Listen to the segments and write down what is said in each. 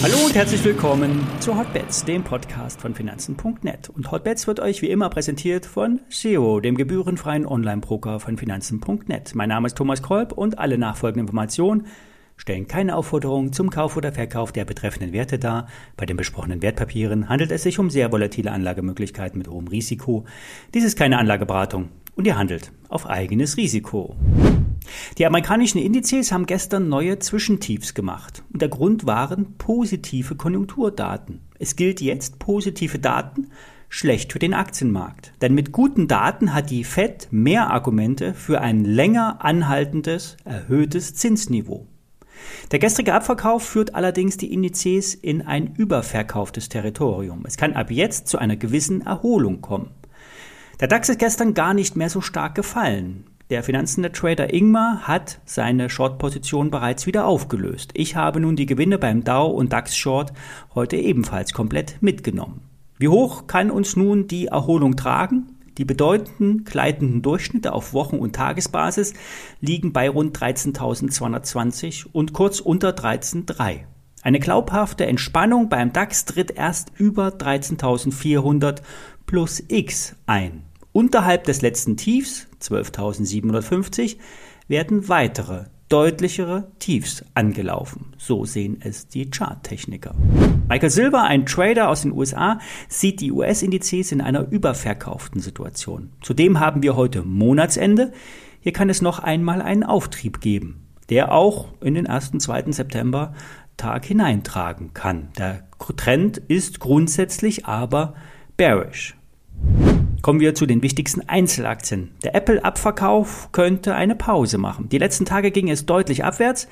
Hallo und herzlich willkommen zu Hotbets, dem Podcast von Finanzen.net. Und Hotbets wird euch wie immer präsentiert von SEO, dem gebührenfreien Online-Broker von Finanzen.net. Mein Name ist Thomas Kolb und alle nachfolgenden Informationen stellen keine Aufforderung zum Kauf oder Verkauf der betreffenden Werte dar. Bei den besprochenen Wertpapieren handelt es sich um sehr volatile Anlagemöglichkeiten mit hohem Risiko. Dies ist keine Anlageberatung und ihr handelt auf eigenes Risiko. Die amerikanischen Indizes haben gestern neue Zwischentiefs gemacht. Und der Grund waren positive Konjunkturdaten. Es gilt jetzt positive Daten, schlecht für den Aktienmarkt. Denn mit guten Daten hat die Fed mehr Argumente für ein länger anhaltendes, erhöhtes Zinsniveau. Der gestrige Abverkauf führt allerdings die Indizes in ein überverkauftes Territorium. Es kann ab jetzt zu einer gewissen Erholung kommen. Der DAX ist gestern gar nicht mehr so stark gefallen. Der Finanzen-Trader Ingmar hat seine Short-Position bereits wieder aufgelöst. Ich habe nun die Gewinne beim Dow und DAX Short heute ebenfalls komplett mitgenommen. Wie hoch kann uns nun die Erholung tragen? Die bedeutenden gleitenden Durchschnitte auf Wochen- und Tagesbasis liegen bei rund 13.220 und kurz unter 13.3. Eine glaubhafte Entspannung beim DAX tritt erst über 13.400 plus X ein. Unterhalb des letzten Tiefs, 12.750, werden weitere, deutlichere Tiefs angelaufen. So sehen es die Charttechniker. Michael Silver, ein Trader aus den USA, sieht die US-Indizes in einer überverkauften Situation. Zudem haben wir heute Monatsende. Hier kann es noch einmal einen Auftrieb geben, der auch in den ersten, zweiten September Tag hineintragen kann. Der Trend ist grundsätzlich aber bearish. Kommen wir zu den wichtigsten Einzelaktien. Der Apple-Abverkauf könnte eine Pause machen. Die letzten Tage ging es deutlich abwärts,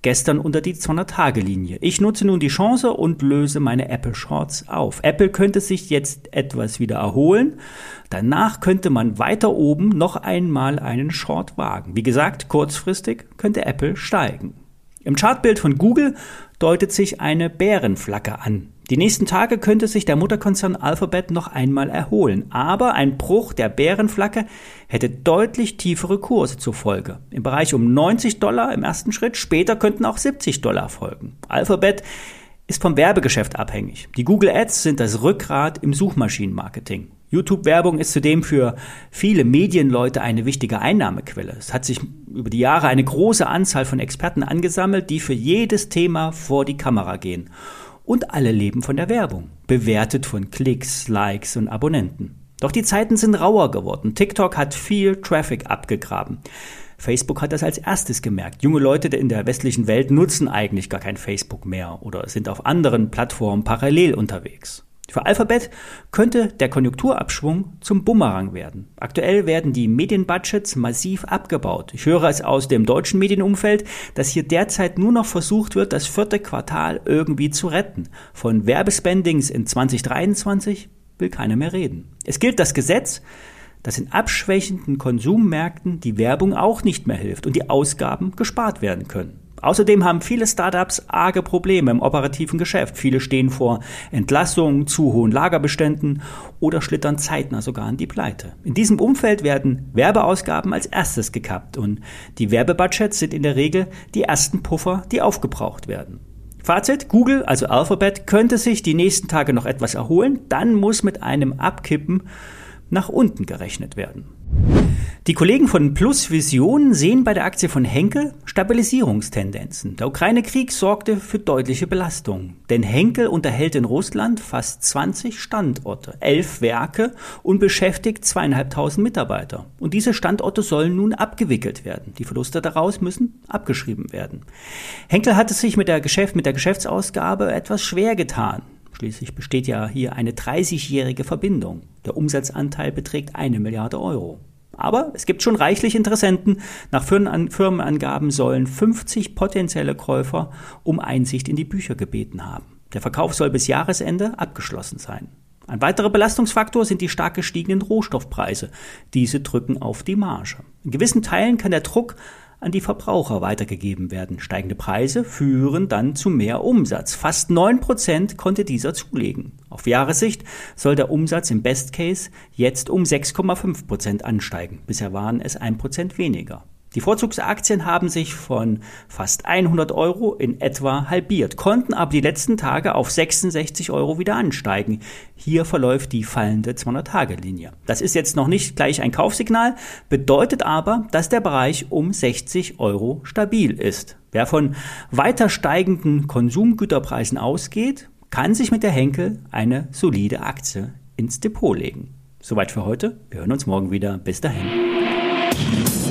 gestern unter die 200-Tage-Linie. Ich nutze nun die Chance und löse meine Apple Shorts auf. Apple könnte sich jetzt etwas wieder erholen. Danach könnte man weiter oben noch einmal einen Short wagen. Wie gesagt, kurzfristig könnte Apple steigen. Im Chartbild von Google deutet sich eine Bärenflagge an. Die nächsten Tage könnte sich der Mutterkonzern Alphabet noch einmal erholen, aber ein Bruch der Bärenflagge hätte deutlich tiefere Kurse zur Folge. Im Bereich um 90 Dollar im ersten Schritt, später könnten auch 70 Dollar folgen. Alphabet ist vom Werbegeschäft abhängig. Die Google Ads sind das Rückgrat im Suchmaschinenmarketing. YouTube-Werbung ist zudem für viele Medienleute eine wichtige Einnahmequelle. Es hat sich über die Jahre eine große Anzahl von Experten angesammelt, die für jedes Thema vor die Kamera gehen und alle leben von der Werbung, bewertet von Klicks, Likes und Abonnenten. Doch die Zeiten sind rauer geworden. TikTok hat viel Traffic abgegraben. Facebook hat das als erstes gemerkt. Junge Leute in der westlichen Welt nutzen eigentlich gar kein Facebook mehr oder sind auf anderen Plattformen parallel unterwegs. Für Alphabet könnte der Konjunkturabschwung zum Bumerang werden. Aktuell werden die Medienbudgets massiv abgebaut. Ich höre es aus dem deutschen Medienumfeld, dass hier derzeit nur noch versucht wird, das vierte Quartal irgendwie zu retten. Von Werbespendings in 2023 will keiner mehr reden. Es gilt das Gesetz, dass in abschwächenden Konsummärkten die Werbung auch nicht mehr hilft und die Ausgaben gespart werden können. Außerdem haben viele Startups arge Probleme im operativen Geschäft. Viele stehen vor Entlassungen, zu hohen Lagerbeständen oder schlittern zeitnah sogar an die Pleite. In diesem Umfeld werden Werbeausgaben als erstes gekappt und die Werbebudgets sind in der Regel die ersten Puffer, die aufgebraucht werden. Fazit, Google, also Alphabet, könnte sich die nächsten Tage noch etwas erholen, dann muss mit einem Abkippen nach unten gerechnet werden. Die Kollegen von Plus Vision sehen bei der Aktie von Henkel Stabilisierungstendenzen. Der Ukraine-Krieg sorgte für deutliche Belastung. Denn Henkel unterhält in Russland fast 20 Standorte, elf Werke und beschäftigt zweieinhalbtausend Mitarbeiter. Und diese Standorte sollen nun abgewickelt werden. Die Verluste daraus müssen abgeschrieben werden. Henkel hat es sich mit der, Geschäft, mit der Geschäftsausgabe etwas schwer getan. Schließlich besteht ja hier eine 30-jährige Verbindung. Der Umsatzanteil beträgt eine Milliarde Euro. Aber es gibt schon reichlich Interessenten. Nach Firmenangaben sollen 50 potenzielle Käufer um Einsicht in die Bücher gebeten haben. Der Verkauf soll bis Jahresende abgeschlossen sein. Ein weiterer Belastungsfaktor sind die stark gestiegenen Rohstoffpreise. Diese drücken auf die Marge. In gewissen Teilen kann der Druck an die Verbraucher weitergegeben werden. Steigende Preise führen dann zu mehr Umsatz. Fast neun Prozent konnte dieser zulegen. Auf Jahressicht soll der Umsatz im Best Case jetzt um 6,5 Prozent ansteigen. Bisher waren es ein Prozent weniger. Die Vorzugsaktien haben sich von fast 100 Euro in etwa halbiert, konnten aber die letzten Tage auf 66 Euro wieder ansteigen. Hier verläuft die fallende 200-Tage-Linie. Das ist jetzt noch nicht gleich ein Kaufsignal, bedeutet aber, dass der Bereich um 60 Euro stabil ist. Wer von weiter steigenden Konsumgüterpreisen ausgeht, kann sich mit der Henkel eine solide Aktie ins Depot legen. Soweit für heute. Wir hören uns morgen wieder. Bis dahin.